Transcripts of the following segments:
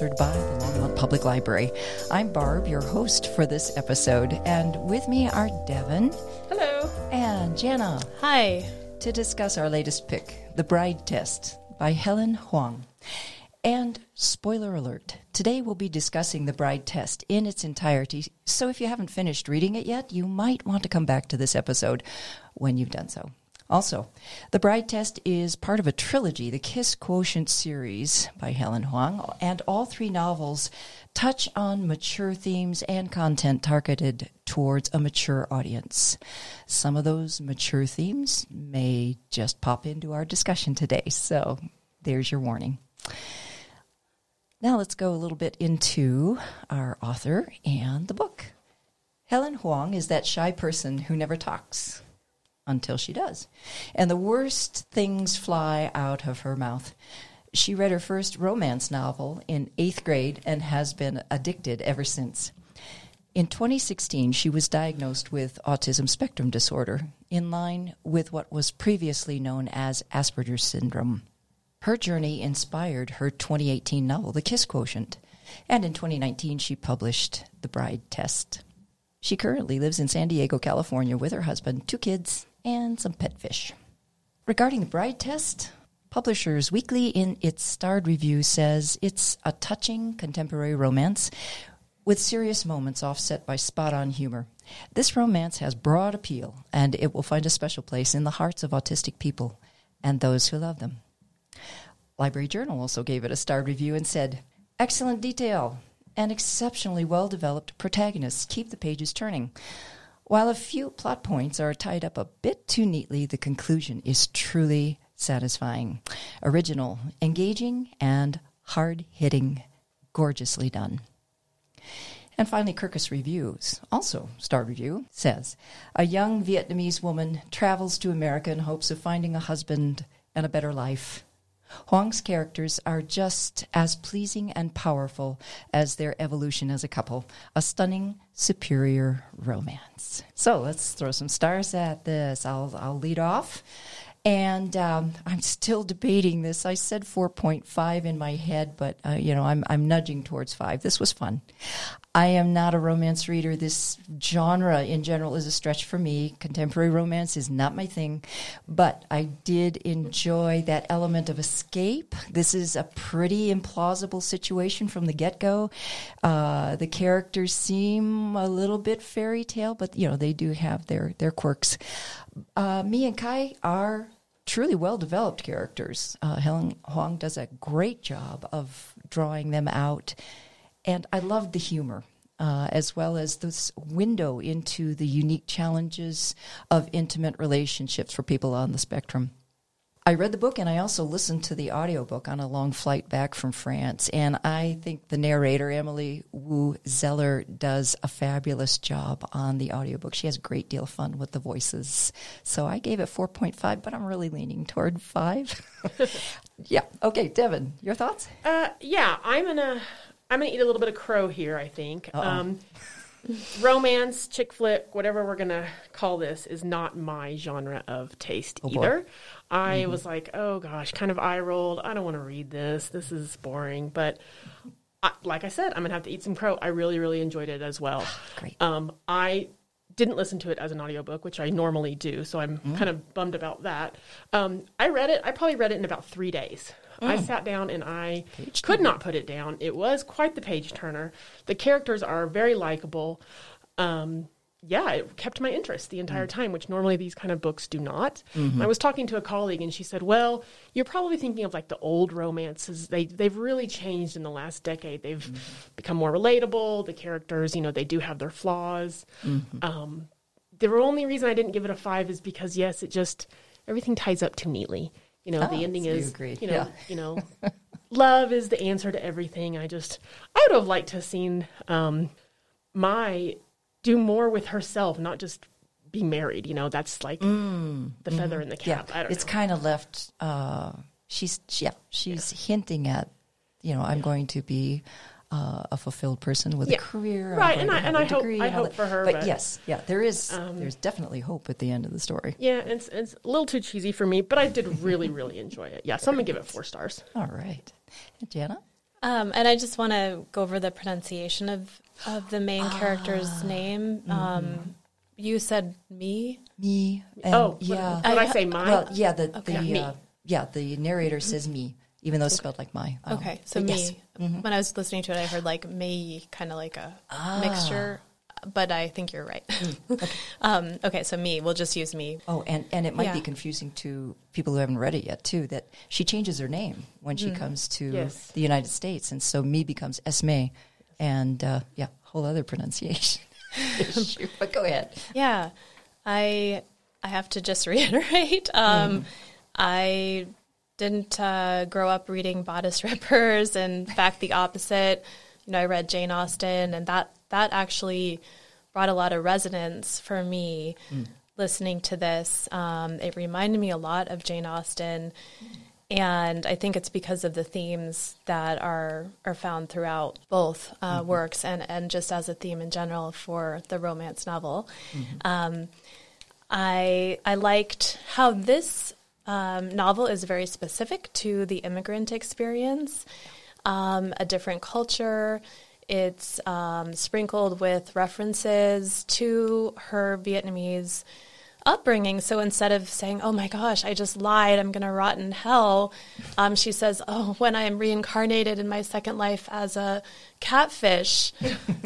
sponsored by the Longmont Public Library. I'm Barb, your host for this episode, and with me are Devin. Hello. And Jana. Hi. To discuss our latest pick, The Bride Test by Helen Hoang. And spoiler alert, today we'll be discussing The Bride Test in its entirety, so if you haven't finished reading it yet, you might want to come back to this episode when you've done so. Also, The Bride Test is part of a trilogy, the Kiss Quotient series by Helen Hoang, and all three novels touch on mature themes and content targeted towards a mature audience. Some of those mature themes may just pop into our discussion today, so there's your warning. Now let's go a little bit into our author and the book. Helen Hoang is that shy person who never talks until she does. And the worst things fly out of her mouth. She read her first romance novel in eighth grade and has been addicted ever since. In 2016, she was diagnosed with autism spectrum disorder, in line with what was previously known as Asperger's syndrome. Her journey inspired her 2018 novel, The Kiss Quotient, and in 2019, she published The Bride Test. She currently lives in San Diego, California, with her husband, two kids, and some pet fish. Regarding the bride test, Publishers Weekly in its starred review says it's a touching contemporary romance with serious moments offset by spot on humor. This romance has broad appeal and it will find a special place in the hearts of autistic people and those who love them. Library Journal also gave it a starred review and said, Excellent detail and exceptionally well developed protagonists keep the pages turning. While a few plot points are tied up a bit too neatly, the conclusion is truly satisfying, original, engaging, and hard hitting, gorgeously done. And finally, Kirkus Reviews, also Star Review, says A young Vietnamese woman travels to America in hopes of finding a husband and a better life. Hoang's characters are just as pleasing and powerful as their evolution as a couple. A stunning, superior romance. So let's throw some stars at this. I'll, I'll lead off. And um, I'm still debating this. I said 4.5 in my head, but uh, you know I'm I'm nudging towards five. This was fun. I am not a romance reader. This genre in general is a stretch for me. Contemporary romance is not my thing, but I did enjoy that element of escape. This is a pretty implausible situation from the get go. Uh, the characters seem a little bit fairy tale, but you know they do have their their quirks. Uh, Mi and Kai are truly well developed characters. Uh, Helen Hoang does a great job of drawing them out and I loved the humor. Uh, as well as this window into the unique challenges of intimate relationships for people on the spectrum. I read the book and I also listened to the audiobook on a long flight back from France. And I think the narrator, Emily Woo Zeller, does a fabulous job on the audiobook. She has a great deal of fun with the voices. So I gave it 4.5, but I'm really leaning toward 5. yeah. Okay, Devin, your thoughts? Uh, yeah, I'm going to I'm going to eat a little bit of crow here, I think. Um, romance, chick flick, whatever we're going to call this, is not my genre of taste Oh, boy. either. I mm-hmm. was like, oh gosh, kind of eye rolled. I don't want to read this. This is boring. But I, like I said, I'm going to have to eat some crow. I really, really enjoyed it as well. Great. Um, I didn't listen to it as an audiobook, which I normally do, so I'm Mm. kind of bummed about that. Um, I read it, I probably read it in about three days. I sat down and I. Page could turner. not put it down. It was quite the page turner. The characters are very likable. Um, yeah, it kept my interest the entire Mm. time, which normally these kind of books do not. Mm-hmm. I was talking to a colleague and she said, "Well, you're probably thinking of like the old romances. They they've really changed in the last decade. They've Mm-hmm. become more relatable. The characters, you know, they do have their flaws." Mm-hmm. Um, the only reason I didn't give it a five is because yes, it just everything ties up too neatly. You know, Ah, the ending so you is agree. you know, Yeah. you know, love is the answer to everything. I just I would have liked to have seen um, my do more with herself, not just be married. You know, that's like mm, the feather in the Mm, Yeah, cap. I don't it's kind of left. Uh, she's yeah, she's hinting at, you know, I'm going to be uh, a fulfilled person with Yeah. a career, Right, going and I- have and a I hope- I hope that. for her, But, but- yes, yeah, there is. Um, there's definitely hope at the end of the story. Yeah, it's it's a little too cheesy for me, but I did really really enjoy it. Yeah, so I'm gonna give it four stars. All right, and Jana. Um, and I just want to go over the pronunciation of of the main character's name. Um, you said me. Me. And, oh, yeah. When I say mine, Well, yeah, the, Okay. the Me. uh, yeah, the narrator says me, even though it's spelled like my. Okay, so me. yes. Mm-hmm. When I was listening to it, I heard like me, kind of like a Ah. mixture. But I think you're right. Mm, um, okay, so me. We'll just use me. Oh, and, and it might be confusing to people who haven't read it yet, too, that she changes her name when she comes to Yes. the United States. And so me becomes Esme. And uh, yeah, whole other pronunciation. issue. but go ahead. Yeah, I I have to just reiterate. Um, I didn't uh, grow up reading bodice rippers. In fact, the opposite. You know, I read Jane Austen, and that that actually brought a lot of resonance for me. Listening to this, um, it reminded me a lot of Jane Austen, and I think it's because of the themes that are are found throughout both uh, works, and and just as a theme in general for the romance novel. Um, I I liked how this um, novel is very specific to the immigrant experience, um, a different culture. It's um, sprinkled with references to her Vietnamese upbringing. So instead of saying, "Oh my gosh, I just lied, I'm going to rot in hell," um, she says, "Oh, when I am reincarnated in my second life as a catfish,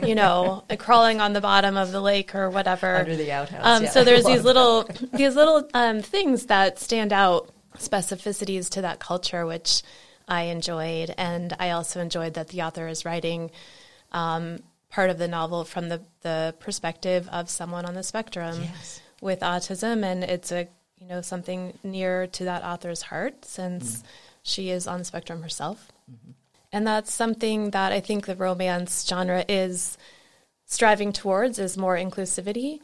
you know, crawling on the bottom of the lake or whatever." Under the outhouse, Um, yeah. So there's these little these little um, things that stand out, specificities to that culture, which I enjoyed, and I also enjoyed that the author is writing. Um, part of the novel from the, the perspective of someone on the spectrum Yes. With autism and it's a you know something near to that author's heart since she is on the spectrum herself. And that's something that i think the romance genre is striving towards is more inclusivity.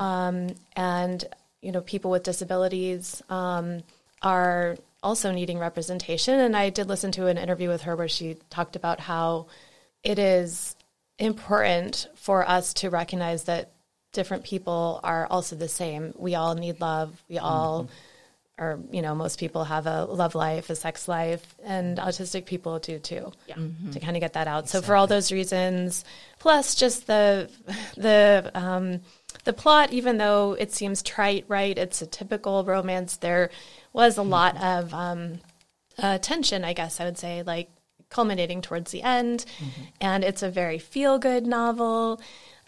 Um, and you know people with disabilities um, are also needing representation. And i did listen to an interview with her where she talked about how it is important for us to recognize that different people are also the same. We all need love. We all or you know most people have a love life, a sex life, and autistic people do too. Yeah. To kind of get that out. So for all those reasons, plus just the the um, the plot, even though it seems trite, right? It's a typical romance. There was a lot of um, uh, tension, I guess I would say, like culminating towards the end. And it's a very feel good novel.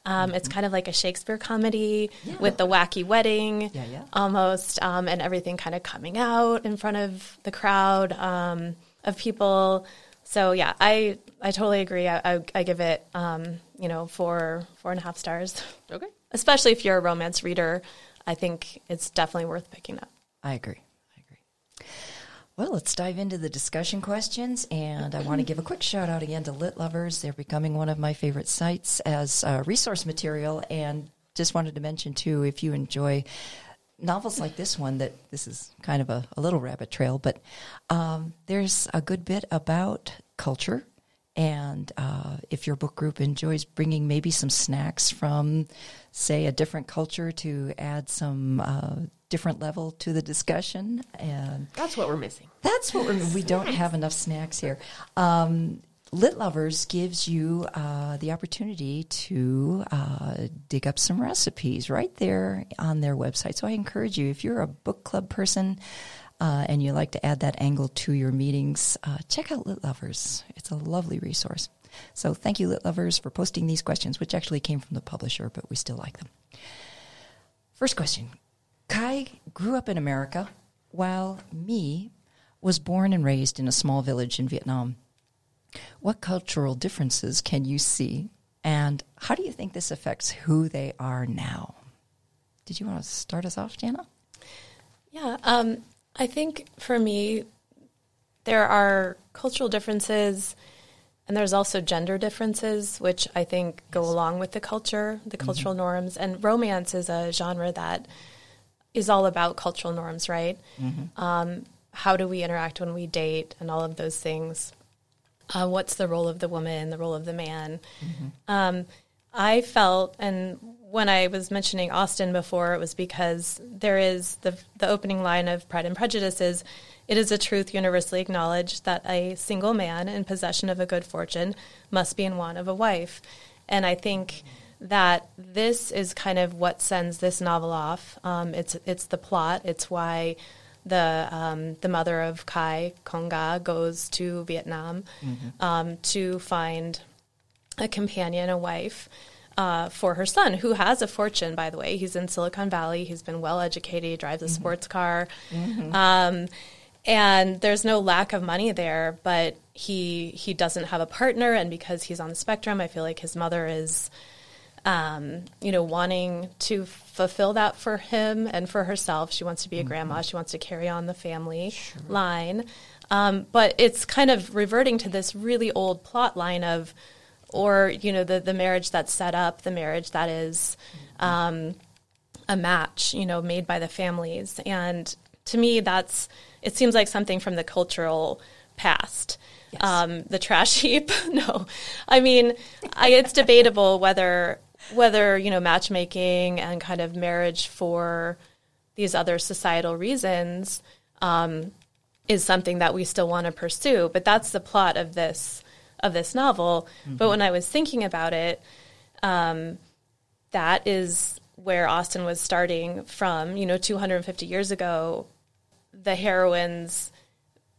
Um, It's kind of like a Shakespeare comedy with the wacky wedding Yeah, yeah. almost, um, and everything kind of coming out in front of the crowd um, of people. So yeah, I I totally agree. I, I, I give it um, you know four four and a half stars, Okay. especially if you're a romance reader. I think it's definitely worth picking up. I agree. I agree. Well, let's dive into the discussion questions. And I want to give a quick shout out again to Lit Lovers. They're becoming one of my favorite sites as uh, resource material. And just wanted to mention, too, if you enjoy novels like this one, that this is kind of a, a little rabbit trail, but um, there's a good bit about culture. And uh, if your book group enjoys bringing maybe some snacks from, say, a different culture to add some uh, different level to the discussion, and That's what we're missing. that's what we're, we don't have enough snacks here. Um, Lit Lovers gives you uh, the opportunity to uh, dig up some recipes right there on their website. So I encourage you, if you're a book club person uh, and you like to add that angle to your meetings, uh, check out Lit Lovers. It's a lovely resource. So thank you, Lit Lovers, for posting these questions, which actually came from the publisher, but we still like them. First question Kai grew up in America while me was born and raised in a small village in Vietnam. What cultural differences can you see, and how do you think this affects who they are now? Did you want to start us off, Jana? Yeah, um, I think for me, there are cultural differences, and there's also gender differences, which I think go along with the culture, the cultural norms. And romance is a genre that is all about cultural norms, right? Um, how do we interact when we date, and all of those things. Uh, what's the role of the woman, the role of the man? Um, I felt, and when I was mentioning Austen before, it was because there is the the opening line of Pride and Prejudice is, "It is a truth universally acknowledged that a single man in possession of a good fortune must be in want of a wife," and I think that this is kind of what sends this novel off. Um, it's it's the plot. It's why the um, the mother of Kai Konga goes to Vietnam mm-hmm. um, to find a companion, a wife. Uh, for her son, who has a fortune, by the way. He's in Silicon Valley. He's been well educated. He drives a mm-hmm. sports car. Mm-hmm. Um, and there's no lack of money there, but he he doesn't have a partner, and because he's on the spectrum, I feel like his mother is um, you know, wanting to fulfill that for him and for herself. She wants to be a mm-hmm. grandma. She wants to carry on the family sure. line. Um, but it's kind of reverting to this really old plot line of, or you know, the the marriage that's set up, the marriage that is um, a match, you know, made by the families. And to me, that's it seems like something from the cultural past. Yes. Um, the trash heap. no, I mean, I, it's debatable whether whether you know matchmaking and kind of marriage for these other societal reasons um, is something that we still want to pursue. But that's the plot of this of this novel. Mm-hmm. But when I was thinking about it, um, that is where Austen was starting from. You know, 250 years ago, the heroines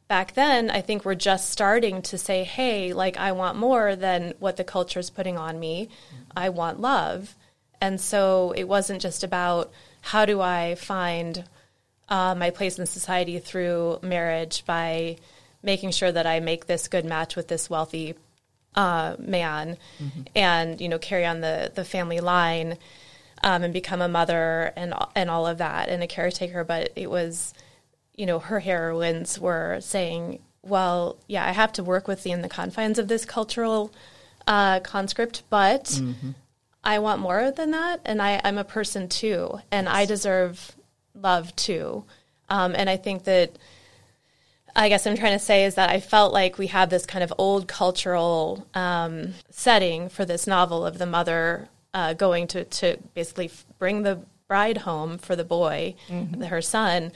back then, I think we're just starting to say, hey, like, I want more than what the culture is putting on me. I want love. And so it wasn't just about how do I find uh, my place in society through marriage by making sure that I make this good match with this wealthy uh, man mm-hmm. and, you know, carry on the, the family line um, and become a mother and, and all of that and a caretaker. But it was you know, her heroines were saying, well, yeah, I have to work within the confines of this cultural uh, conscript, but mm-hmm. I want more than that. And I, am a person too, and yes. I deserve love too. Um, and I think that, I guess I'm trying to say is that I felt like we had this kind of old cultural um, setting for this novel of the mother uh, going to, to basically bring the bride home for the boy, mm-hmm. her son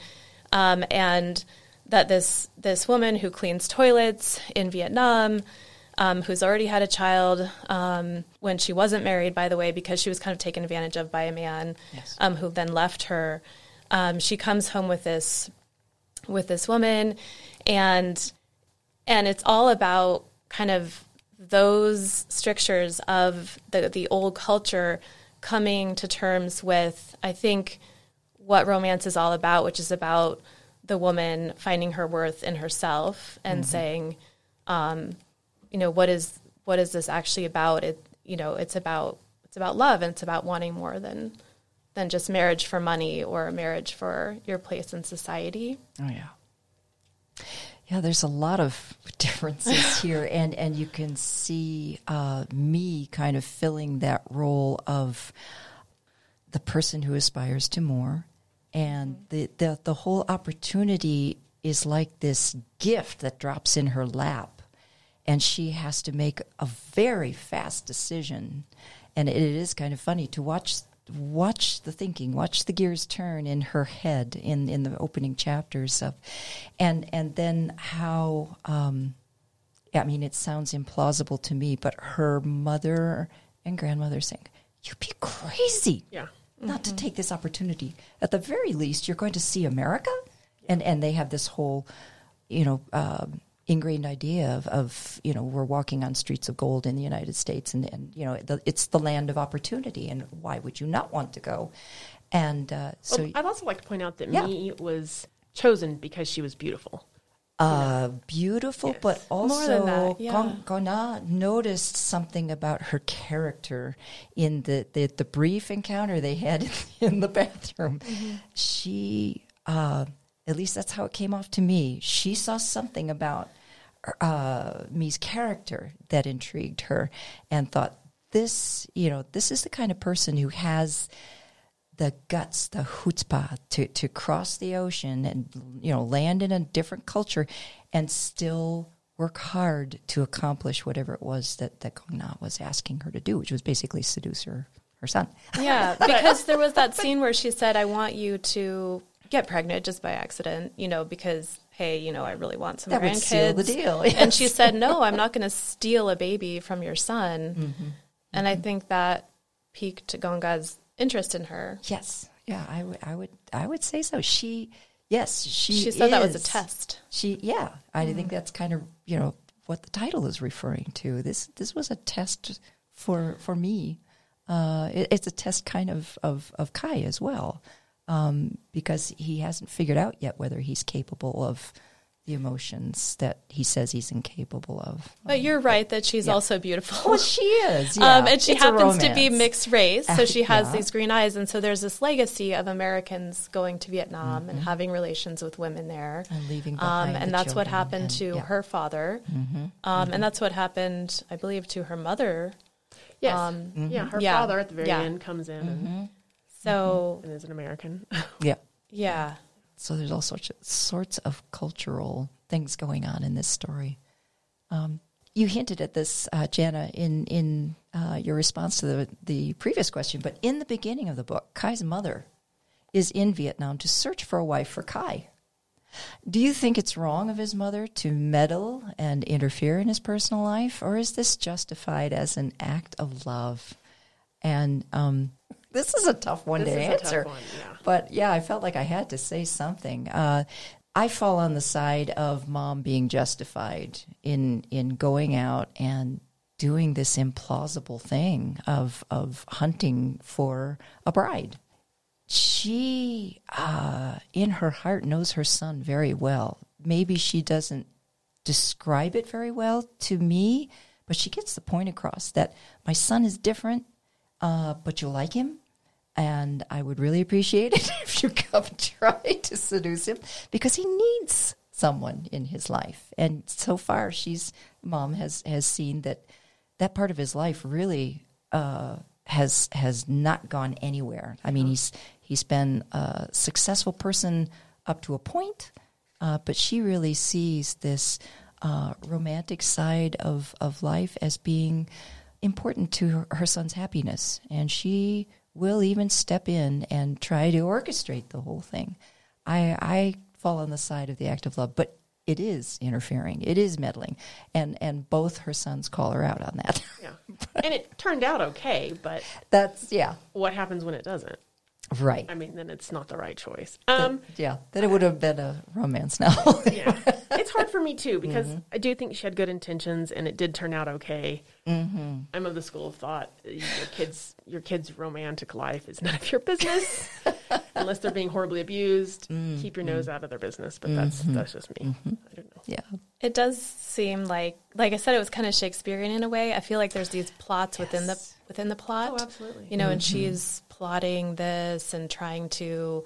um, and that this this woman who cleans toilets in Vietnam, um, who's already had a child um, when she wasn't married, by the way, because she was kind of taken advantage of by a man yes. Um, who then left her. Um, she comes home with this with this woman, and and it's all about kind of those strictures of the the old culture coming to terms with. I think what romance is all about, which is about the woman finding her worth in herself and mm-hmm. saying, um, you know, what is what is this actually about? It you know, it's about it's about love and it's about wanting more than than just marriage for money or marriage for your place in society. Oh yeah. Yeah, there's a lot of differences here, and, and you can see uh, me kind of filling that role of the person who aspires to more and the, the the whole opportunity is like this gift that drops in her lap. And she has to make a very fast decision. And it is kind of funny to watch watch the thinking watch the gears turn in her head in in the opening chapters of and and then how um I mean it sounds implausible to me but her mother and grandmother saying you'd be crazy. Yeah not mm-hmm. to take this opportunity. At the very least, you're going to see America, and and they have this whole, you know. Um, ingrained idea of, of you know we're walking on streets of gold in the United States and, and you know the, it's the land of opportunity and why would you not want to go and uh, so well, I'd also like to point out that yeah. Mi was chosen because she was beautiful uh, beautiful, yes. but also yeah. Gona noticed something about her character in the, the, the brief encounter they had in the bathroom. Mm-hmm. She, uh, at least that's how it came off to me. She saw something about uh, Mi's character that intrigued her and thought, this, you know, this is the kind of person who has the guts, the chutzpah to, to cross the ocean and you know land in a different culture and still work hard to accomplish whatever it was that that Gong Na was asking her to do, which was basically seduce her her son. Yeah, because there was that scene where she said, "I want you to get pregnant just by accident," you know, because hey, you know, I really want some That would grandkids. seal the deal, And she said, "No, I'm not going to steal a baby from your son." Mm-hmm. And I think that piqued Gonga's interest in her. Yes, yeah, I would, I would, I would say so. She, yes, she. She said that was a test. She, yeah, I think that's kind of you know what the title is referring to. This, this was a test for for me. Uh, it, it's a test kind of of of Kai as well, um, because he hasn't figured out yet whether he's capable of the emotions that he says he's incapable of. But you're right that she's Yeah. also beautiful. Well, she is, yeah. Um, and she It's happens to be mixed race, so she has yeah. these green eyes, and so there's this legacy of Americans going to Vietnam Mm-hmm. and having relations with women there, And leaving um, and the that's what happened and- to yeah. Mm-hmm. her father, um, and that's what happened, I believe, to her mother. Yes. Um, Yeah, her yeah, father at the very yeah. end comes in and, So and is an American. Yeah. yeah, So there's all sorts of, sorts of cultural things going on in this story. Um, you hinted at this, uh, Jana, in in uh, your response to the the previous question. But in the beginning of the book, Kai's mother is in Vietnam to search for a wife for Kai. Do you think it's wrong of his mother to meddle and interfere in his personal life, or is this justified as an act of love? And um, this is a tough one This to is a tough answer. one, yeah. But yeah, I felt like I had to say something. Uh, I fall on the side of mom being justified in in going out and doing this implausible thing of of hunting for a bride. She, uh, in her heart, knows her son very well. Maybe she doesn't describe it very well to me, but she gets the point across that my son is different, uh, but you'll like him. And I would really appreciate it if you come try to seduce him because he needs someone in his life. And so far, she's mom has has seen that that part of his life really uh, has has not gone anywhere. I mean, he's he's been a successful person up to a point, uh, but she really sees this uh, romantic side of of life as being important to her, her son's happiness, and she will even step in and try to orchestrate the whole thing. I I fall on the side of the act of love, but it is interfering. It is meddling, and and both her sons call her out on that. yeah. And it turned out okay, but That's yeah, what happens when it doesn't? Right. I mean, then it's not the right choice. Um, yeah, then it would have been a romance novel. yeah. It's hard for me too because Mm-hmm. I do think she had good intentions and it did turn out okay. Mm-hmm. I'm of the school of thought uh, your kids your kids' romantic life is none of your business unless they're being horribly abused. Keep your nose out of their business, but that's that's just me. I don't know. yeah, it does seem like, like I said, it was kind of Shakespearean in a way. I feel like there's these plots within the within the plot. Oh, absolutely. You know, and she's plotting this and trying to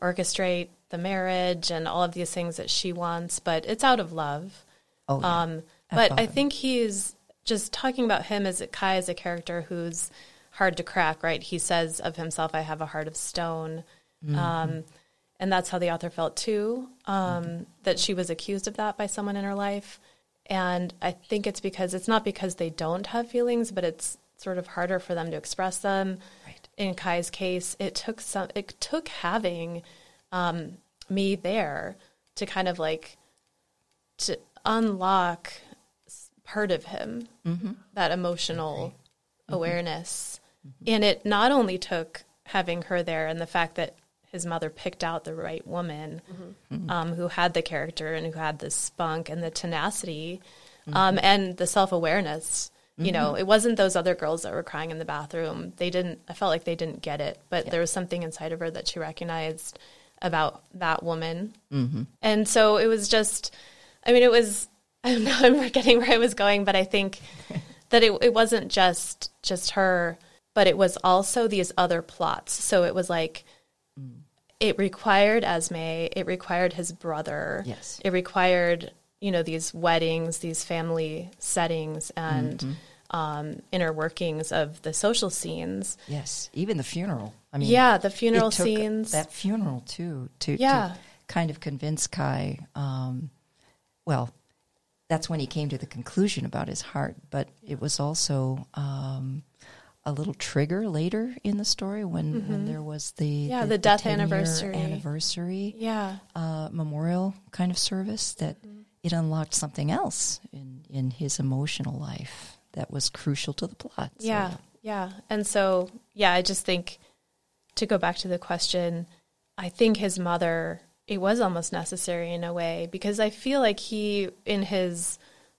orchestrate the marriage and all of these things that she wants, but it's out of love. oh, yeah. Um, but I Above. think he's just talking about him as a, Kai as a character who's hard to crack, right? He says of himself, I have a heart of stone. Um, and that's how the author felt too, um, that she was accused of that by someone in her life. And I think it's because it's not because they don't have feelings, but it's sort of harder for them to express them. In Kai's case, it took some, it took having um, me there to kind of like to unlock part of him, that emotional awareness. And it not only took having her there and the fact that his mother picked out the right woman um, who had the character and who had the spunk and the tenacity um, and the self awareness. You know, mm-hmm. it wasn't those other girls that were crying in the bathroom. They didn't, I felt like they didn't get it, but there was something inside of her that she recognized about that woman. Mm-hmm. And so it was just, I mean, it was, I don't know, I'm forgetting where I was going, but I think that it, it wasn't just just her, but it was also these other plots. So it was like, mm. it required Esme, it required his brother, Yes. it required you know these weddings, these family settings, and Mm-hmm. um, inner workings of the social scenes. yes, even the funeral. I mean, Yeah, the it funeral took scenes. That funeral too to, Yeah. to kind of convince Kai. Um, well, that's when he came to the conclusion about his heart, but it was also um, a little trigger later in the story when, when there was the Mm-hmm. Yeah, the death 10-year anniversary. anniversary Yeah. uh, memorial kind of service that it unlocked something else in in his emotional life that was crucial to the plot. So- Yeah, yeah. And so, yeah, I just think to go back to the question, I think his mother, it was almost necessary in a way because I feel like he, in his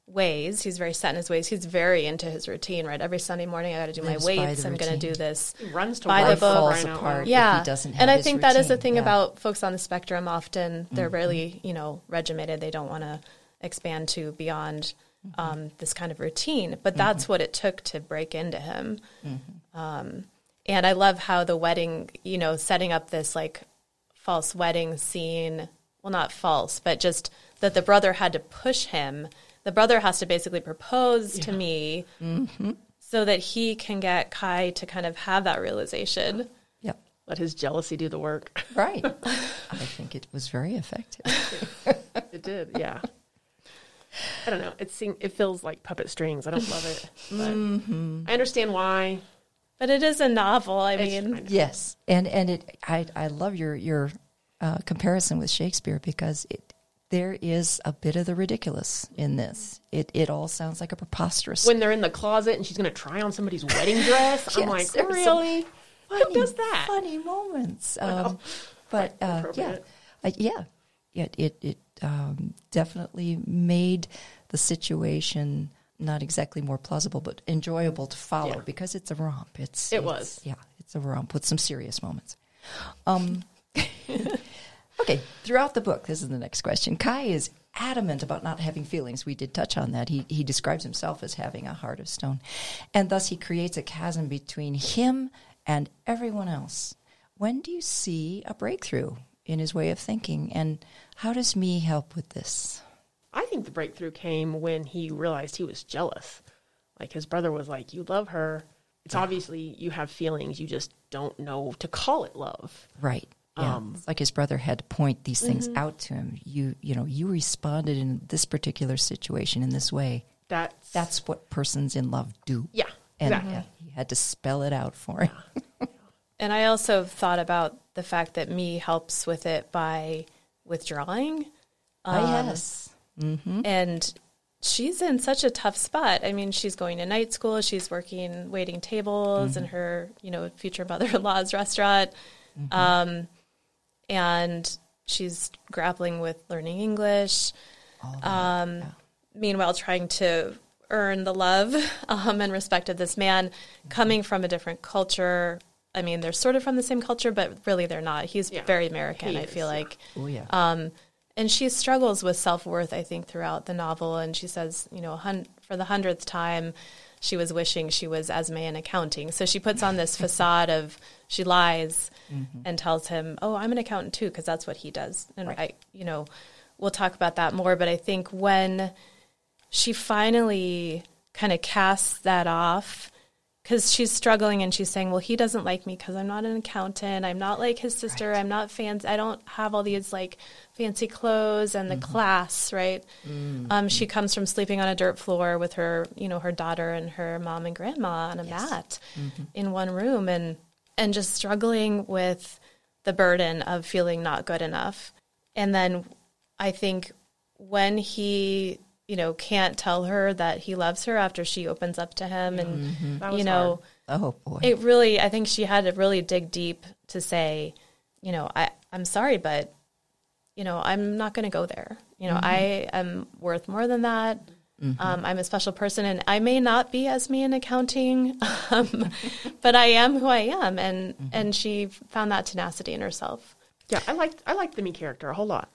ways, he's very set in his ways. He's very into his routine, right? Every Sunday morning, I got to do my Lives weights. I'm going to do this. He runs to By the work book. falls crying out apart. loud. if Yeah, he doesn't have and I his think that is the thing yeah. about folks on the spectrum. Often they're Mm-hmm. really, you know, regimented. They don't want to expand to beyond Mm-hmm. um, this kind of routine. But that's what it took to break into him. Mm-hmm. Um, and I love how the wedding, you know, setting up this like false wedding scene. Well, not false, but just that the brother had to push him. The brother has to basically propose to me Mm-hmm. so that he can get Kai to kind of have that realization. Yep. Let his jealousy do the work. Right. I think it was very effective. It did, yeah. I don't know. It seem, it feels like puppet strings. I don't love it. But I understand why. But it is a novel. I It's mean, fine. Yes, and and it I I love your your uh, comparison with Shakespeare because it there is a bit of the ridiculous in this. It it all sounds like a preposterous. when they're in the closet and she's going to try on somebody's wedding dress, I'm like, really? funny, Who does that? Funny moments. Um, but uh, yeah, uh, yeah, it it, it um, definitely made the situation not exactly more plausible, but enjoyable to follow Yeah. because it's a romp. It's It it's- was. yeah, it's a romp with some serious moments. Um, okay, throughout the book, this is the next question. Kai is adamant about not having feelings. We did touch on that. He he describes himself as having a heart of stone, and thus he creates a chasm between him and everyone else. When do you see a breakthrough in his way of thinking, and how does me help with this? I think the breakthrough came when he realized he was jealous. Like his brother was like, "You love her. It's obviously you have feelings. You just don't know to call it love." Right. Yeah. Um, it's like his brother had to point these things out to him. You you know, you responded in this particular situation in this way. That's That's what persons in love do. yeah, And exactly. he had to spell it out for him. and I also thought about the fact that me helps with it by withdrawing. Ah, yes. And she's in such a tough spot. I mean, she's going to night school, she's working waiting tables in her, you know, future mother in law's restaurant. Um, and she's grappling with learning English. Um, Meanwhile, trying to earn the love um, and respect of this man coming from a different culture. I mean, they're sort of from the same culture, but really they're not. He's Yeah. very American, He I is, feel yeah. like. Oh yeah. Um, and she struggles with self worth, I think, throughout the novel. And she says, you know, hun- for the hundredth time, she was wishing she was Esme in accounting. So she puts on this facade of she lies mm-hmm. and tells him, "Oh, I'm an accountant too," because that's what he does. And I, you know, we'll talk about that more. But I think when she finally kind of casts that off because she's struggling and she's saying, "Well, he doesn't like me because I'm not an accountant. I'm not like his sister. I'm not fans. I don't have all these like fancy clothes and the mm-hmm. class, right?" Mm. Um, she comes from sleeping on a dirt floor with her, you know, her daughter and her mom and grandma on a mat mm-hmm. in one room, and and just struggling with the burden of feeling not good enough. And then I think when he, you know, can't tell her that he loves her after she opens up to him and mm-hmm. That was you know, oh boy. it really I think she had to really dig deep to say, you know, I I'm sorry but you know, I'm not going to go there. You know, I am worth more than that. Um, I'm a special person, and I may not be as me in accounting, um, but I am who I am, and and she found that tenacity in herself. Yeah, I liked I liked the me character a whole lot.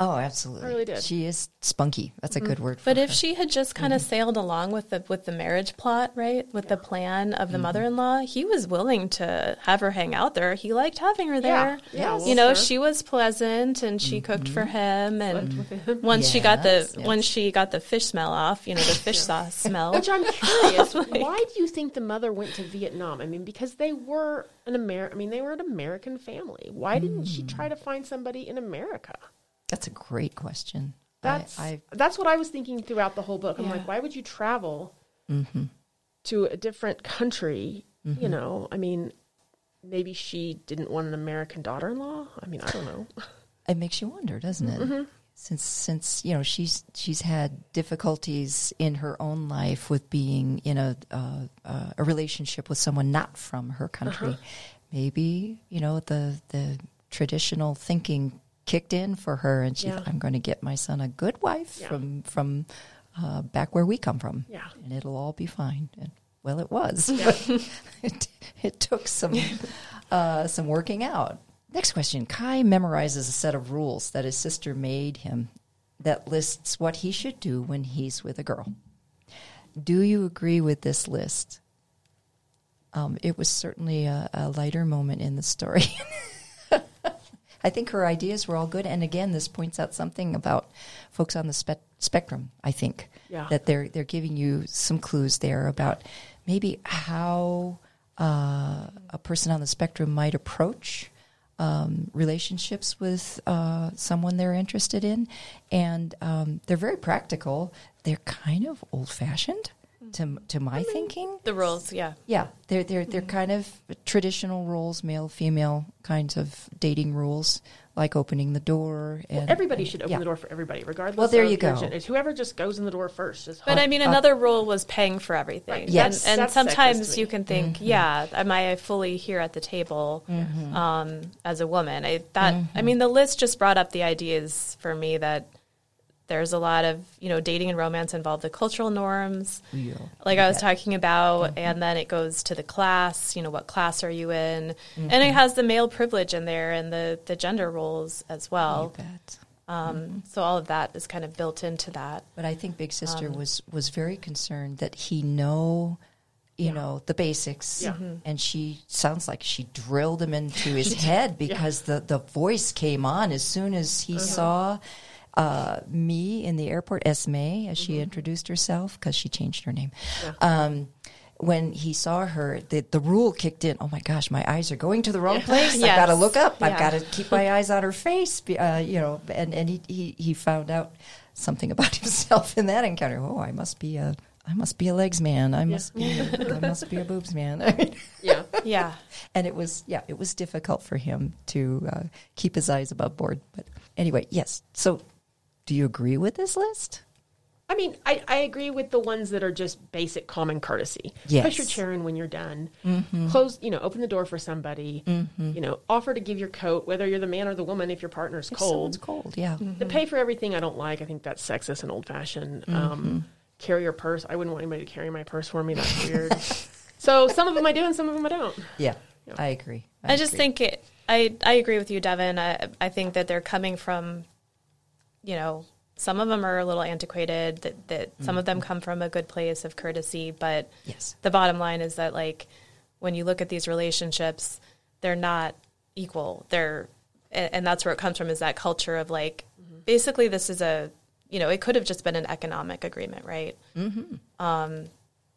Oh, absolutely. I really did. She is spunky. That's a mm-hmm. good word for But if her. she had just kind of mm-hmm. sailed along with the with the marriage plot, right, with the plan of the mm-hmm. mother-in-law, he was willing to have her hang out there. He liked having her there. Yeah, you know, she was pleasant and she cooked for him. And with him. once she got the Yes, yes. once she got the fish smell off, you know, the fish sauce smell. Which I'm curious, why do you think the mother went to Vietnam? I mean, because they were an Amer I mean, they were an American family. Why didn't she mm. try to find somebody in America? That's a great question. That's I, I that's what I was thinking throughout the whole book. I'm Yeah. like, why would you travel Mm-hmm. to a different country You know, I mean, maybe she didn't want an American daughter-in-law. I mean, I don't know. It makes you wonder, doesn't it? Since since you know she's she's had difficulties in her own life with being in a uh, uh, a relationship with someone not from her country. Maybe you know the the traditional thinking kicked in for her, and she Yeah. I'm going to get my son a good wife Yeah. from from uh, back where we come from, Yeah. and it'll all be fine. And well, it was. Yeah. it, it took some uh, some working out. Next question: Kai memorizes a set of rules that his sister made him that lists what he should do when he's with a girl. Do you agree with this list? Um, it was certainly a, a lighter moment in the story. I think her ideas were all good, and again, this points out something about folks on the spe- spectrum. I think Yeah. that they're they're giving you some clues there about maybe how uh, a person on the spectrum might approach um, relationships with uh, someone they're interested in, and um, they're very practical. They're kind of old fashioned to to my thinking. The rules, yeah. Yeah, they're they're they're kind of traditional rules, male female kinds of dating rules, like opening the door and Everybody should open yeah. the door for everybody, regardless. Well, there of you go. It's whoever just goes in the door first. Just But hop- I mean, uh, another rule was paying for everything. Right. Yes. And, and sometimes you can think, Mm-hmm. yeah, am I fully here at the table Mm-hmm. um, as a woman? I, that I mean, the list just brought up the ideas for me that there's a lot of you know dating and romance involve the cultural norms, Yeah, like you I was bet. talking about, Mm-hmm. and then it goes to the class. You know, what class are you in? And Mm-hmm. it has the male privilege in there and the the gender roles as you well. bet. Um, So all of that is kind of built into that. But I think Big Sister Um, was was very concerned that he know, you Yeah. know, the basics. Yeah. Mm-hmm. And she sounds like she drilled him into his head because the the voice came on as soon as he saw. Uh, me in the airport, Esme, as she introduced herself, because she changed her name. Um, when he saw her, the, the rule kicked in. Oh my gosh, my eyes are going to the wrong place. I've got to look up. I've got to keep my eyes on her face. Uh, you know, and and he, he he found out something about himself in that encounter. Oh, I must be a I must be a legs man. I must be a, I must be a boobs man. I mean, yeah. Yeah. and it was yeah, it was difficult for him to uh, keep his eyes above board. But anyway, yes. So, do you agree with this list? I mean, I, I agree with the ones that are just basic common courtesy. Yes. Push your chair in when you're done. Mm-hmm. Close, you know, open the door for somebody. Mm-hmm. You know, offer to give your coat, whether you're the man or the woman, if your partner's If cold. someone's cold, yeah. To mm-hmm. pay for everything I don't like, I think that's sexist and old fashioned. Um, carry your purse. I wouldn't want anybody to carry my purse for me. That's weird. so some of them I do and some of them I don't. Yeah, Yeah. I agree. I just agree. think it. I I agree with you, Devin. I I think that they're coming from, you know, some of them are a little antiquated. That that some of them come from a good place of courtesy, but yes, the bottom line is that like when you look at these relationships, they're not equal. They're and, and that's where it comes from is that culture of like basically this is a you know it could have just been an economic agreement, right? Mm-hmm. Um,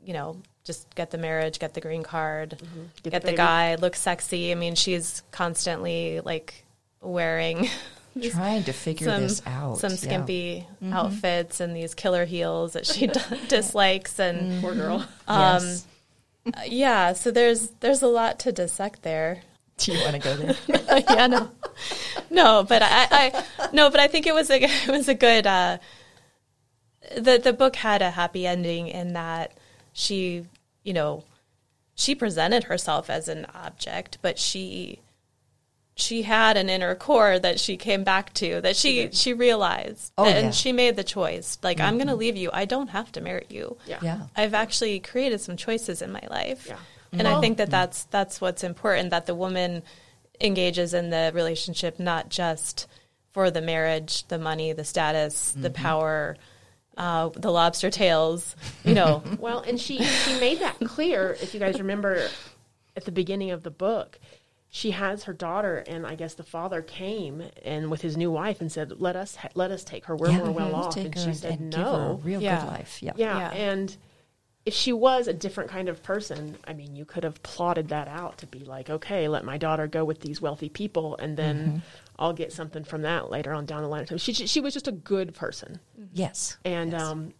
you know, just get the marriage, get the green card, Get get, the the, guy, look sexy. I mean, she's constantly like wearing trying to figure some this out. some yeah. skimpy outfits and these killer heels that she dislikes and Poor girl. um, Yes. yeah, so there's there's a lot to dissect there. Do you want to go there? yeah, no, no, but I, I no, but I think it was a it was a good. Uh, the the book had a happy ending in that she, you know, she presented herself as an object, but she she had an inner core that she came back to that she she realized Oh, and yeah. she made the choice like i'm going to mm-hmm. leave you i don't have to marry you Yeah. yeah. I've actually created some choices in my life. Yeah. And Well- I think that mm. that's that's what's important that the woman engages in the relationship not just for the marriage, the money, the status, the mm-hmm. power, uh, the lobster tails, you know. Well, and she she made that clear. If you guys remember, at the beginning of the book, she has her daughter, and I guess the father came and with his new wife and said, "Let us ha- let us take her. We're Yeah, more well off." And she and- said, and give her a "No." real Yeah. good life. Yeah. Yeah, Yeah. and if she was a different kind of person, I mean, you could have plotted that out to be like, okay, let my daughter go with these wealthy people, and then Mm-hmm. I'll get something from that later on down the line. So she she was just a good person, Yes. and Yes. um,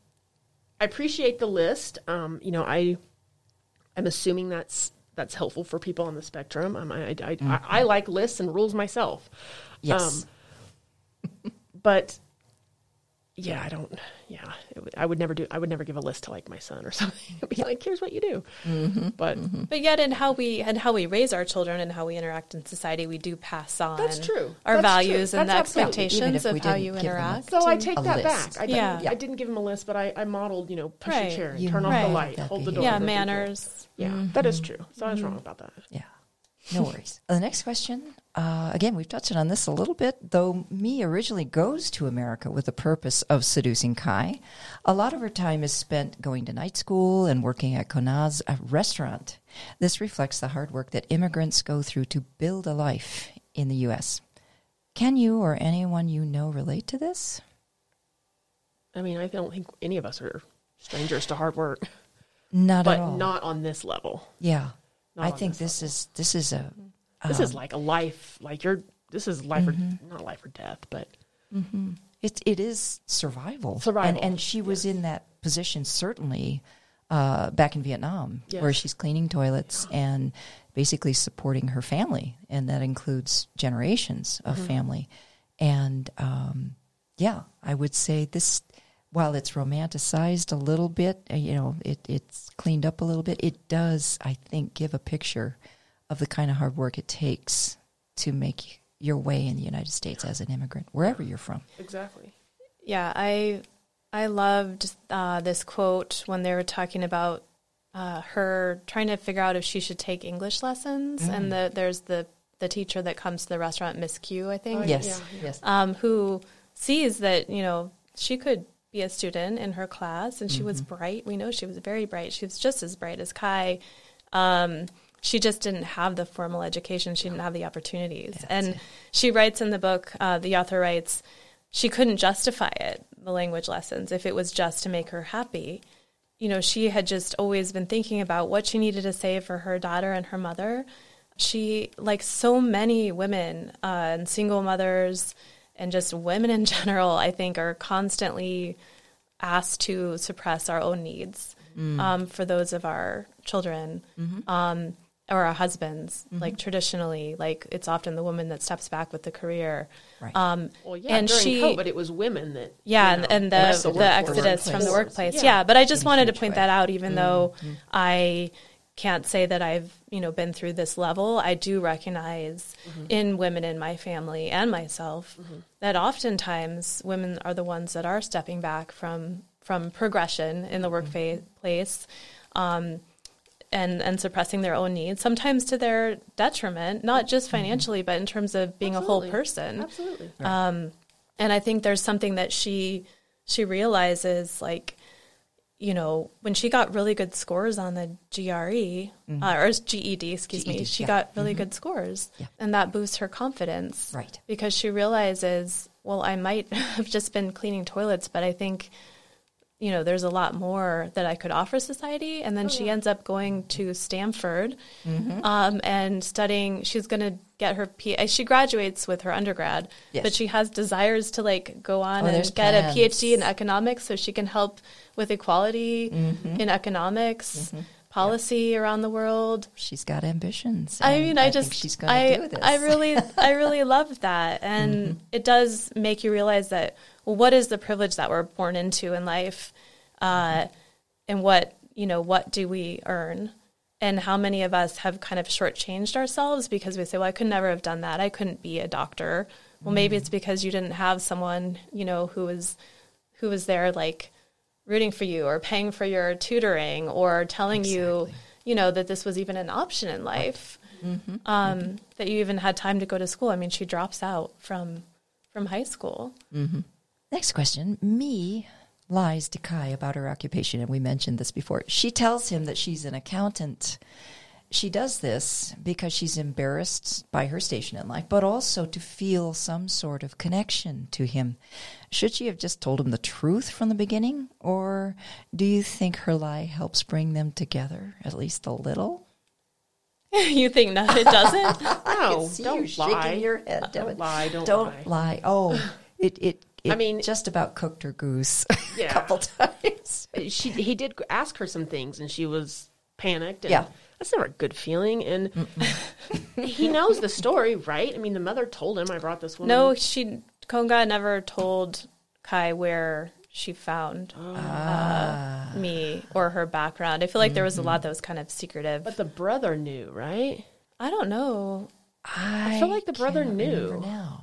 I appreciate the list. Um, you know, I I'm assuming that's that's helpful for people on the spectrum. Um, I, I, I, Mm-hmm. I, I like lists and rules myself. Yes. Um, but yeah, I don't. Yeah, it, I would never do. I would never give a list to like my son or something. I'd be like, "Here's what you do." Mm-hmm. But mm-hmm. But yet, in how we and how we raise our children and how we interact in society, we do pass on That's true. our That's values true. and the That's absolutely- expectations of how you give them a- interact. so I take that list. back. I, Yeah. didn't, I didn't give him a list, but I, I modeled, you know, push Right. a chair and You turn off the light, that hold the door. yeah, for people. manners. Yeah, that is mm-hmm. true. So I was wrong mm-hmm. about that. Yeah. No worries. Uh, the next question, uh, again, we've touched on this a little bit, though My originally goes to America with the purpose of seducing Khai. A lot of her time is spent going to night school and working at Konaz a restaurant. This reflects the hard work that immigrants go through to build a life in the U.S. Can you or anyone you know relate to this? I mean, I don't think any of us are strangers to hard work, Not but at all. not on this level. yeah. Not I think this this is this is a This um, is like a life, like you're. This is life Mm-hmm. or not life or death, but It it is survival. Survival, and, and she was in that position certainly uh, back in Vietnam, Yes. where she's cleaning toilets and basically supporting her family, and that includes generations of Mm-hmm. family. And um, yeah, I would say this. While it's romanticized a little bit, uh, you know, it, it's cleaned up a little bit. It does, I think, give a picture of the kind of hard work it takes to make your way in the United States as an immigrant, wherever you're from. exactly. Yeah, I I loved uh, this quote when they were talking about uh, her trying to figure out if she should take English lessons, and the, there's the the teacher that comes to the restaurant, Miss Q, I think, Oh, Yes, Yeah, yes. um, who sees that you know she could be a student in her class, and she was Mm-hmm. bright. We know she was very bright. She was just as bright as Khai. Um, she just didn't have the formal education. She didn't have the opportunities. and she writes in the book, uh, the author writes, she couldn't justify it, the language lessons, if it was just to make her happy. You know, she had just always been thinking about what she needed to say for her daughter and her mother. She, like so many women uh, and single mothers and just women in general, I think, are constantly asked to suppress our own needs um, for those of our children um, or our husbands. Mm-hmm. Like traditionally, like it's often the woman that steps back with the career. Right. Um, Well, yeah. and during she, COVID, it was women that. yeah, you and, know, and left the, the, workforce. exodus from the Workplace. workplace. Yeah. Yeah, but I just In wanted to point way. that out, even though mm-hmm. I can't say that I've you know been through this level. I do recognize mm-hmm. in women in my family and myself that oftentimes women are the ones that are stepping back from from progression in the workplace. Um, and, and suppressing their own needs, sometimes to their detriment, not just financially, but in terms of being a whole person. Absolutely. Um, and I think there's something that she she realizes like you know when she got really good scores on the GRE uh, or GED excuse me she yeah. got really good scores Yeah. and that boosts her confidence Right. because she realizes well I might have just been cleaning toilets but I think you know there's a lot more that I could offer society and Oh, then she ends up going to Stanford um, and studying she's going to get her P- uh, she graduates with her undergrad Yes. but she has desires to like go on Oh, and get plans. a PhD in economics so she can help with equality Mm-hmm. in economics policy around the world She's got ambitions. I mean, I, think just, she's going to I, do this. I really, I really love that, and Mm-hmm. it does make you realize that well, what is the privilege that we're born into in life, uh, and what you know, what do we earn, and how many of us have kind of shortchanged ourselves because we say, well, I could never have done that. I couldn't be a doctor. Well, maybe Mm-hmm. it's because you didn't have someone you know who was, who was there like rooting for you or paying for your tutoring or telling you, you know, that this was even an option in life. Um, That you even had time to go to school. I mean, she drops out from from high school. Next question. My lies to Khai about her occupation, and we mentioned this before. She tells him that she's an accountant. She does this because she's embarrassed by her station in life, but also to feel some sort of connection to him. Should she have just told him the truth from the beginning, or do you think her lie helps bring them together at least a little? you think no, it doesn't? No, see don't you lie. shaking your head. Don't lie, don't don't lie. Oh, it it. It I mean- just about cooked her goose a Yeah. couple times. she he did ask her some things and she was panicked. And Yeah. That's never a good feeling. And he knows the story, right? I mean, the mother told him, I brought this woman. No, she Konga never told Khai where she found Ah. uh, me or her background. I feel like there was a Mm-hmm. lot that was kind of secretive. But the brother knew, right? I don't know. I, feel like the brother knew. now, but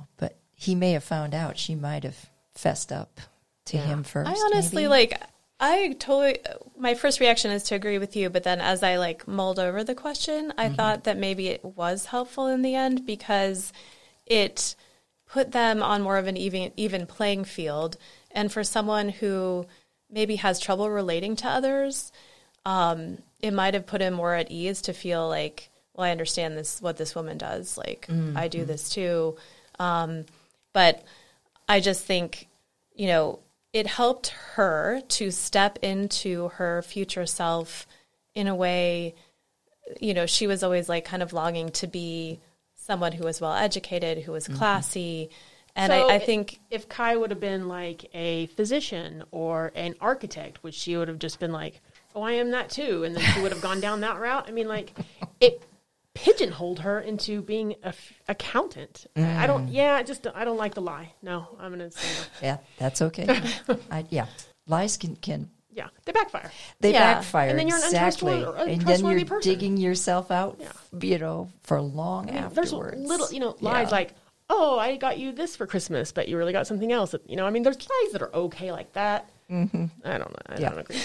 he may have found out. She might have fessed up to Yeah. him first. I honestly maybe. like. I totally. My first reaction is to agree with you, but then as I like mulled over the question, I thought that maybe it was helpful in the end because it put them on more of an even even playing field. And for someone who maybe has trouble relating to others, um, it might have put him more at ease to feel like, well, I understand this what this woman does. Like I do this too. Um, but I just think, you know, it helped her to step into her future self in a way, you know, she was always like kind of longing to be someone who was well educated, who was mm-hmm. classy. And So I, I i- think if Khai would have been like a physician or an architect, which she would have just been like, "Oh, I am that too," and then she would have gone down that route. I mean, like it pigeonholed her into being a f- accountant. I I don't. Yeah, I just I don't like the lie. No, I'm gonna say no. yeah, that's okay. I, yeah, lies can can Yeah, they backfire. they Yeah. backfire And then you're an exactly, untrustworthy- and then you're person. digging yourself out, Yeah. you know, for long I mean, there's little, you know, lies Yeah. like, "Oh, I got you this for Christmas," but you really got something else. You know, I mean, there's lies that are okay like that. Mm-hmm. I don't know. I Yeah. don't agree.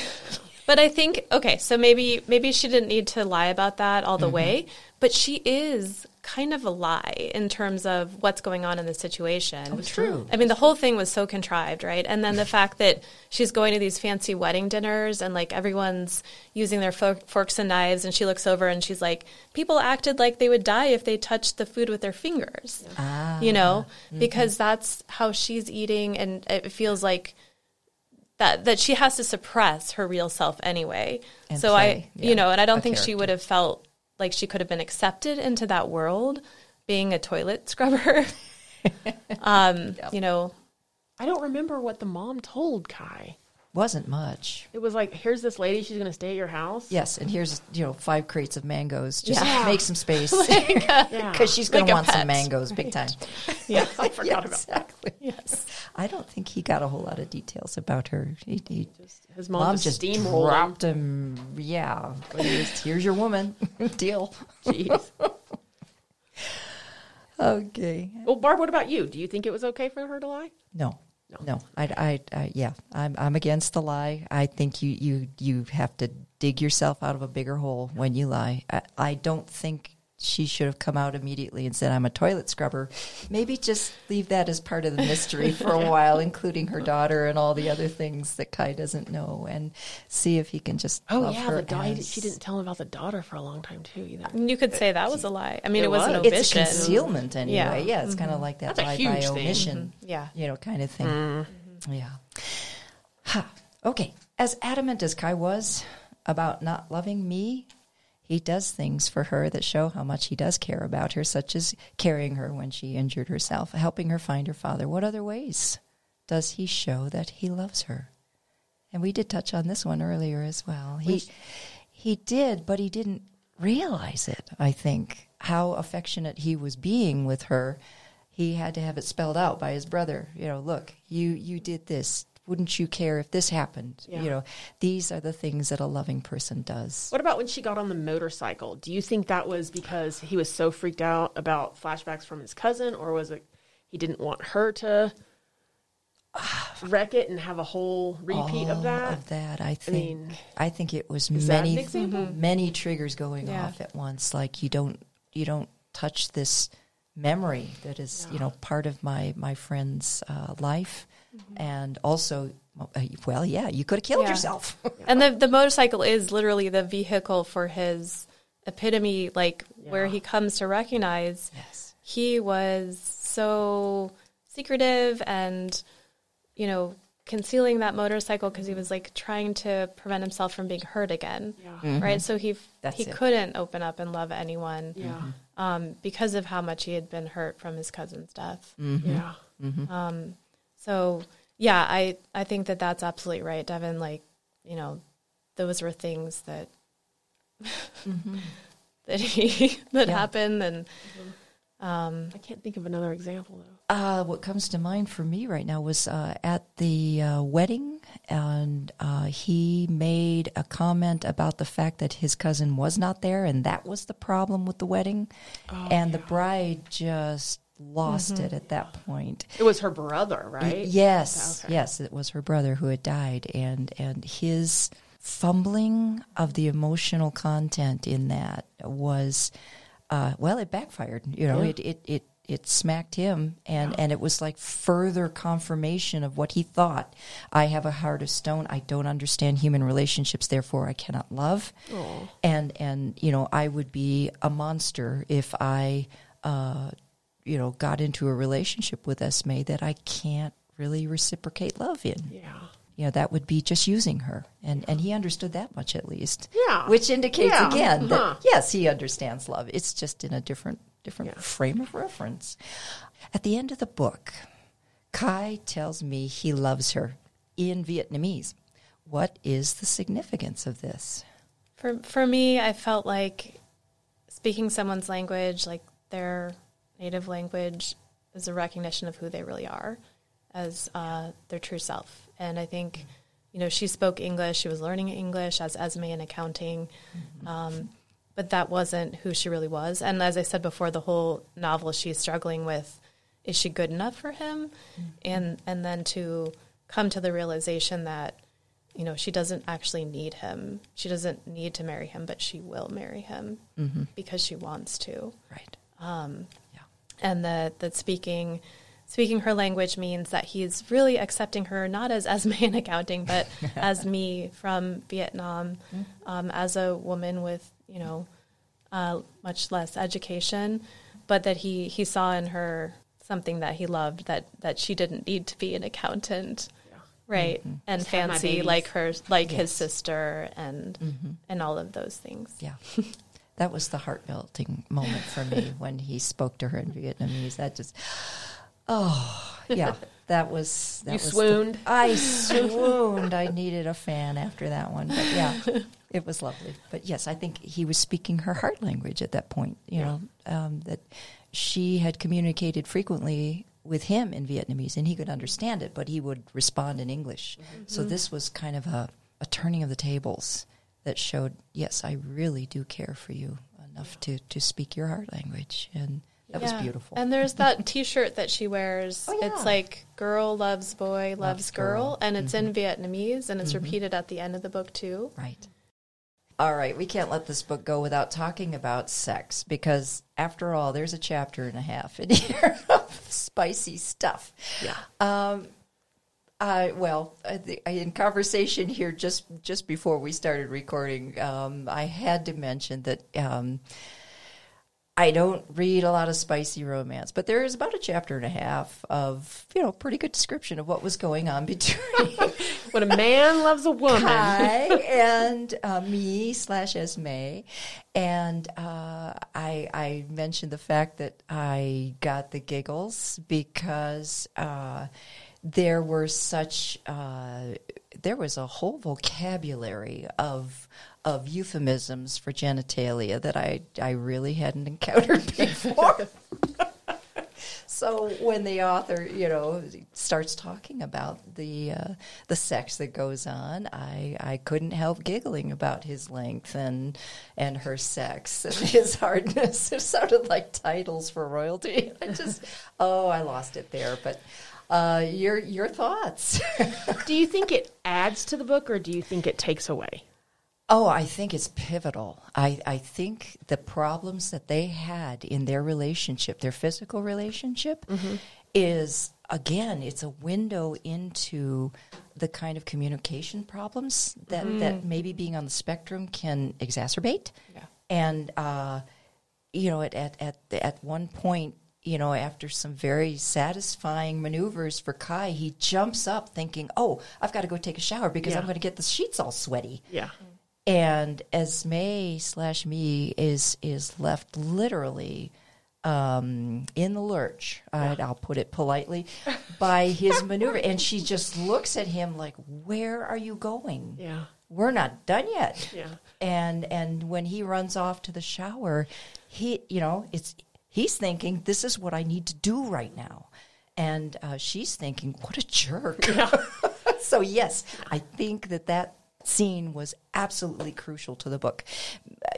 But I think okay, so maybe maybe she didn't need to lie about that all the way, but she is kind of a lie in terms of what's going on in the situation. true. I mean, the whole thing was so contrived, right? And then the fact that she's going to these fancy wedding dinners and like everyone's using their fo- forks and knives, and she looks over and she's like, "People acted like they would die if they touched the food with their fingers." Ah, you know, because that's how she's eating, and it feels like that that she has to suppress her real self anyway. And so play, I, yeah, you know, and I don't a think she would have felt like she could have been accepted into that world being a toilet scrubber. um, you know, I don't remember what the mom told Khai. Wasn't much. It was like, "Here's this lady. She's going to stay at your house." Yes, and here's you know five crates of mangoes. Just Yeah. make some space uh, Yeah. because she's going Like to want some mangoes big time. yeah, I forgot Yeah, about that. exactly. yes. I don't think he got a whole lot of details about her. He, he, His mom, mom just just steamrolled him. dropped him. Yeah, here's, here's your woman. Deal. Jeez. Okay. Well, Barb, what about you? Do you think it was okay for her to lie? No. No. No, I, I, I, yeah, I'm, I'm against the lie. I think you, you, you have to dig yourself out of a bigger hole when you lie. I, I don't think she should have come out immediately and said, "I'm a toilet scrubber." Maybe just leave that as part of the mystery for a while, including her daughter and all the other things that Khai doesn't know, and see if he can just. Oh love yeah, her the daughter. as- She didn't tell him about the daughter for a long time too, either. You could say that was a lie. I mean, It it, was, an omission. It's a concealment anyway. Yeah. Yeah, it's kind of mm-hmm. like that That's a lie huge by thing. omission. Mm-hmm. Yeah. you know, kind of thing. Mm-hmm. Yeah. Ha. Okay. As adamant as Khai was about not loving me, he does things for her that show how much he does care about her, such as carrying her when she injured herself, helping her find her father. What other ways does he show that he loves her? And we did touch on this one earlier as well. He he did, but he didn't realize it, I think, how affectionate he was being with her. He had to have it spelled out by his brother. You know, look, you you did this. Wouldn't you care if this happened? Yeah. You know, these are the things that a loving person does. What about when she got on the motorcycle? Do you think that was because he was so freaked out about flashbacks from his cousin, or was it he didn't want her to wreck it and have a whole repeat of that? Of that, I think. mean, I think it was that an many many triggers going Yeah. off at once. Like you don't you don't touch this memory that is you know part of my my friend's uh, life, Mm-hmm. and also, uh, well, yeah, you could have killed Yeah. yourself. And the the motorcycle is literally the vehicle for his epitome, like where he comes to recognize yes. he was so secretive and you know concealing that motorcycle because he was like trying to prevent himself from being hurt again Yeah. right so he That's he it. couldn't open up and love anyone Yeah. um, because of how much he had been hurt from his cousin's death Yeah. um, so yeah i i think that that's absolutely right devin like you know those were things that that he that Yeah. happened, and um, I can't think of another example though. Uh, what comes to mind for me right now was uh, at the uh, wedding, and uh, he made a comment about the fact that his cousin was not there, and that was the problem with the wedding. and the bride just lost it at that point. It was her brother, right? Yes, Okay. yes, it was her brother who had died, and and his fumbling of the emotional content in that was, uh, well, it backfired. You know, Yeah. it, it it it smacked him, and and it was like further confirmation of what he thought. I have a heart of stone. I don't understand human relationships, therefore I cannot love. Aw. And and you know, I would be a monster if I. Uh, you know, got into a relationship with Esme that I can't really reciprocate love in. Yeah. You know, that would be just using her. And and he understood that much at least. Yeah. Which indicates Yeah. again Huh. that yes, he understands love. It's just in a different different Yeah. frame of reference. At the end of the book, Khai tells me he loves her in Vietnamese. What is the significance of this? For for me, I felt like speaking someone's language, like their native language, is a recognition of who they really are as uh, their true self. And I think, you know, she spoke English. She was learning English as Esme in accounting, um, but that wasn't who she really was. And as I said before, the whole novel, she's struggling with: is she good enough for him? And and then to come to the realization that you know, she doesn't actually need him. She doesn't need to marry him, but she will marry him because she wants to. Right. yeah. And that that speaking speaking her language means that he's really accepting her not as Esme in accounting, but as me from Vietnam, um, as a woman with you know uh, much less education, but that he he saw in her something that he loved that that she didn't need to be an accountant. Right, and Just fancy like her, like his sister, and and all of those things. Yeah. That was the heart melting moment for me when he spoke to her in Vietnamese. That just, oh, yeah, that was. That You was the- swooned? I swooned. I needed a fan after that one. But yeah, it was lovely. But yes, I think he was speaking her heart language at that point, you know, um, that she had communicated frequently with him in Vietnamese and he could understand it, but he would respond in English. So this was kind of a, a turning of the tables that showed, yes, I really do care for you enough to, to speak your heart language. And that was beautiful. And there's that T-shirt that she wears. Oh, yeah. It's like "Girl loves boy loves, Loves girl,", girl. Mm-hmm. and it's in Vietnamese, and it's repeated at the end of the book too. Right. All right, we can't let this book go without talking about sex because, after all, there's a chapter and a half in here of spicy stuff. Yeah. Um, I well, I thi- in conversation here just just before we started recording, um, I had to mention that um, I don't read a lot of spicy romance, but there is about a chapter and a half of you know pretty good description of what was going on between When a man loves a woman, Khai and uh, me slash Esme, and uh, I I mentioned the fact that I got the giggles because uh, there were such uh, there was a whole vocabulary of of euphemisms for genitalia that I I really hadn't encountered before. So when the author, you know, starts talking about the uh, the sex that goes on, I I couldn't help giggling about his length and and her sex and his hardness. It sounded like titles for royalty. I just oh, I lost it there. But uh, your your thoughts? do you think it adds to the book or do you think it takes away? Oh, I think it's pivotal. I, I think the problems that they had in their relationship, their physical relationship, is again, it's a window into the kind of communication problems that, that maybe being on the spectrum can exacerbate. Yeah. And, uh, you know, at, at, at, at one point, you know, after some very satisfying maneuvers for Khai, he jumps up thinking, oh, I've got to go take a shower because Yeah. I'm going to get the sheets all sweaty Yeah. and Esme slash me is is left literally um, in the lurch. I, I'll put it politely by his maneuver, and she just looks at him like, "Where are you going?" Yeah. we're not done yet. Yeah. And and when he runs off to the shower, he you know it's he's thinking this is what I need to do right now, and uh, she's thinking what a jerk. so yes, I think that that scene was absolutely crucial to the book.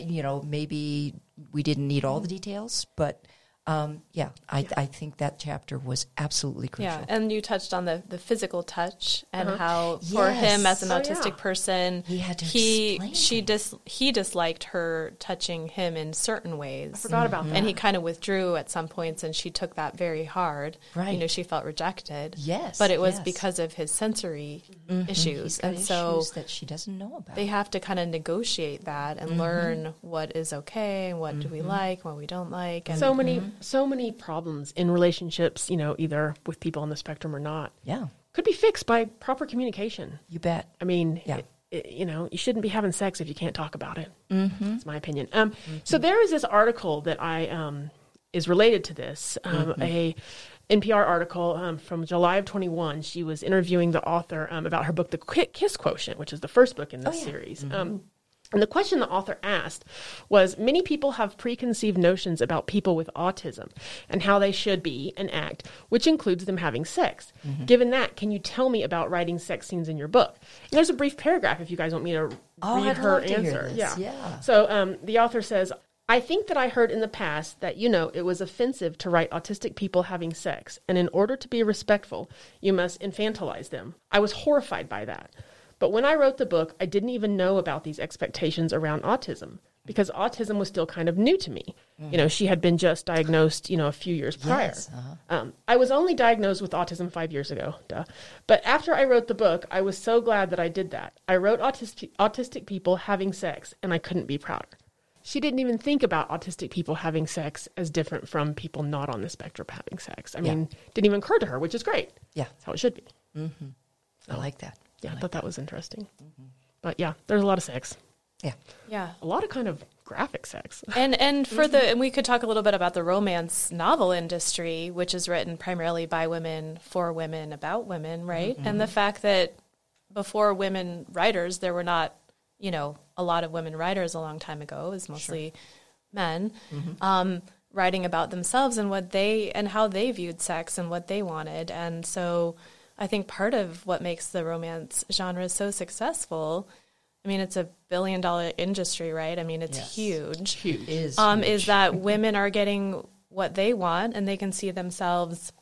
You know, maybe we didn't need all the details, but. Um, yeah, I, I think that chapter was absolutely crucial. Yeah, and you touched on the, the physical touch and uh-huh. how for him as an Oh, autistic yeah. person, He had to he she dis he disliked her touching him in certain ways. Forgot about that. and he kind of withdrew at some points, and she took that very hard. Right. you know, she felt rejected. Yes, but it was yes. because of his sensory mm-hmm. issues, He's got and so that she doesn't know about. they have to kind of negotiate that and mm-hmm. learn what is okay and what do we like, what we don't like, and so many so many problems in relationships, you know, either with people on the spectrum or not, yeah, could be fixed by proper communication. you bet. I mean, Yeah. it- it- you know, you shouldn't be having sex if you can't talk about it. Mm-hmm. That's my opinion. Um, So there is this article that I um, is related to this. Um, A NPR article um, from July of 21. She was interviewing the author um, about her book, The Kiss Quotient, which is the first book in this series. Um, and the question the author asked was Many people have preconceived notions about people with autism and how they should be and act, which includes them having sex. Given that, can you tell me about writing sex scenes in your book? And there's a brief paragraph if you guys want me to Oh, read I'd her love to hear answer. Yeah. Yeah. So um, the author says, I think that I heard in the past that, you know, it was offensive to write autistic people having sex, and in order to be respectful, you must infantilize them. I was horrified by that. But when I wrote the book, I didn't even know about these expectations around autism because autism was still kind of new to me. You know, she had been just diagnosed, you know, a few years prior. Yes, uh-huh. Um, I was only diagnosed with autism five years ago, duh. But after I wrote the book, I was so glad that I did that. I wrote autistic, autistic people having sex, and I couldn't be prouder. She didn't even think about autistic people having sex as different from people not on the spectrum having sex. I Yeah. mean, didn't even occur to her, which is great. Yeah, That's how it should be. I like that. Yeah, I I like thought that was interesting. But yeah, there's a lot of sex, Yeah, yeah. a lot of kind of graphic sex. And and for Mm-hmm. the and we could talk a little bit about the romance novel industry, which is written primarily by women for women about women, right? Mm-hmm. And the fact that before women writers, there were not, you know, a lot of women writers a long time ago. It was mostly men Mm-hmm. um, writing about themselves and what they and how they viewed sex and what they wanted. And so, I think part of what makes the romance genre so successful. I mean, it's a billion dollar industry, right? I mean, it's Yes. huge Huge. is um, huge. is that women are getting what they want and they can see themselves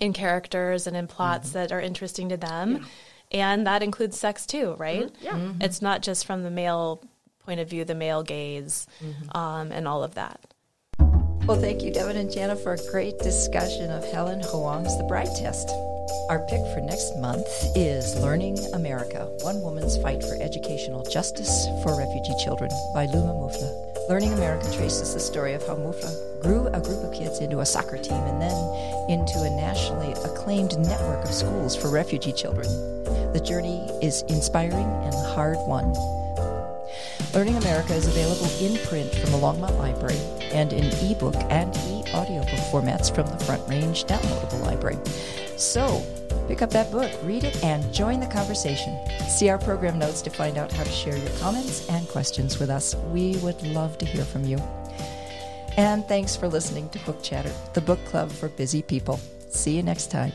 in characters and in plots Mm-hmm. that are interesting to them. And that includes sex too, right? Mm-hmm. Yeah. Mm-hmm. It's not just from the male point of view, the male gaze, Mm-hmm. um, and all of that. Well, thank you, Devin and Jana, for a great discussion of Helen Hoang's The Bride Test. Our pick for next month is Learning America One Woman's Fight for Educational Justice for Refugee Children by Luma Mufleh. Learning America traces the story of how Mufleh grew a group of kids into a soccer team and then into a nationally acclaimed network of schools for refugee children. The journey is inspiring and hard won. Learning America is available in print from the Longmont Library and in ebook and e-audiobook formats from the Front Range downloadable library. So, pick up that book, read it, and join the conversation. See our program notes to find out how to share your comments and questions with us. We would love to hear from you. And thanks for listening to Book Chatter, the book club for busy people. See you next time.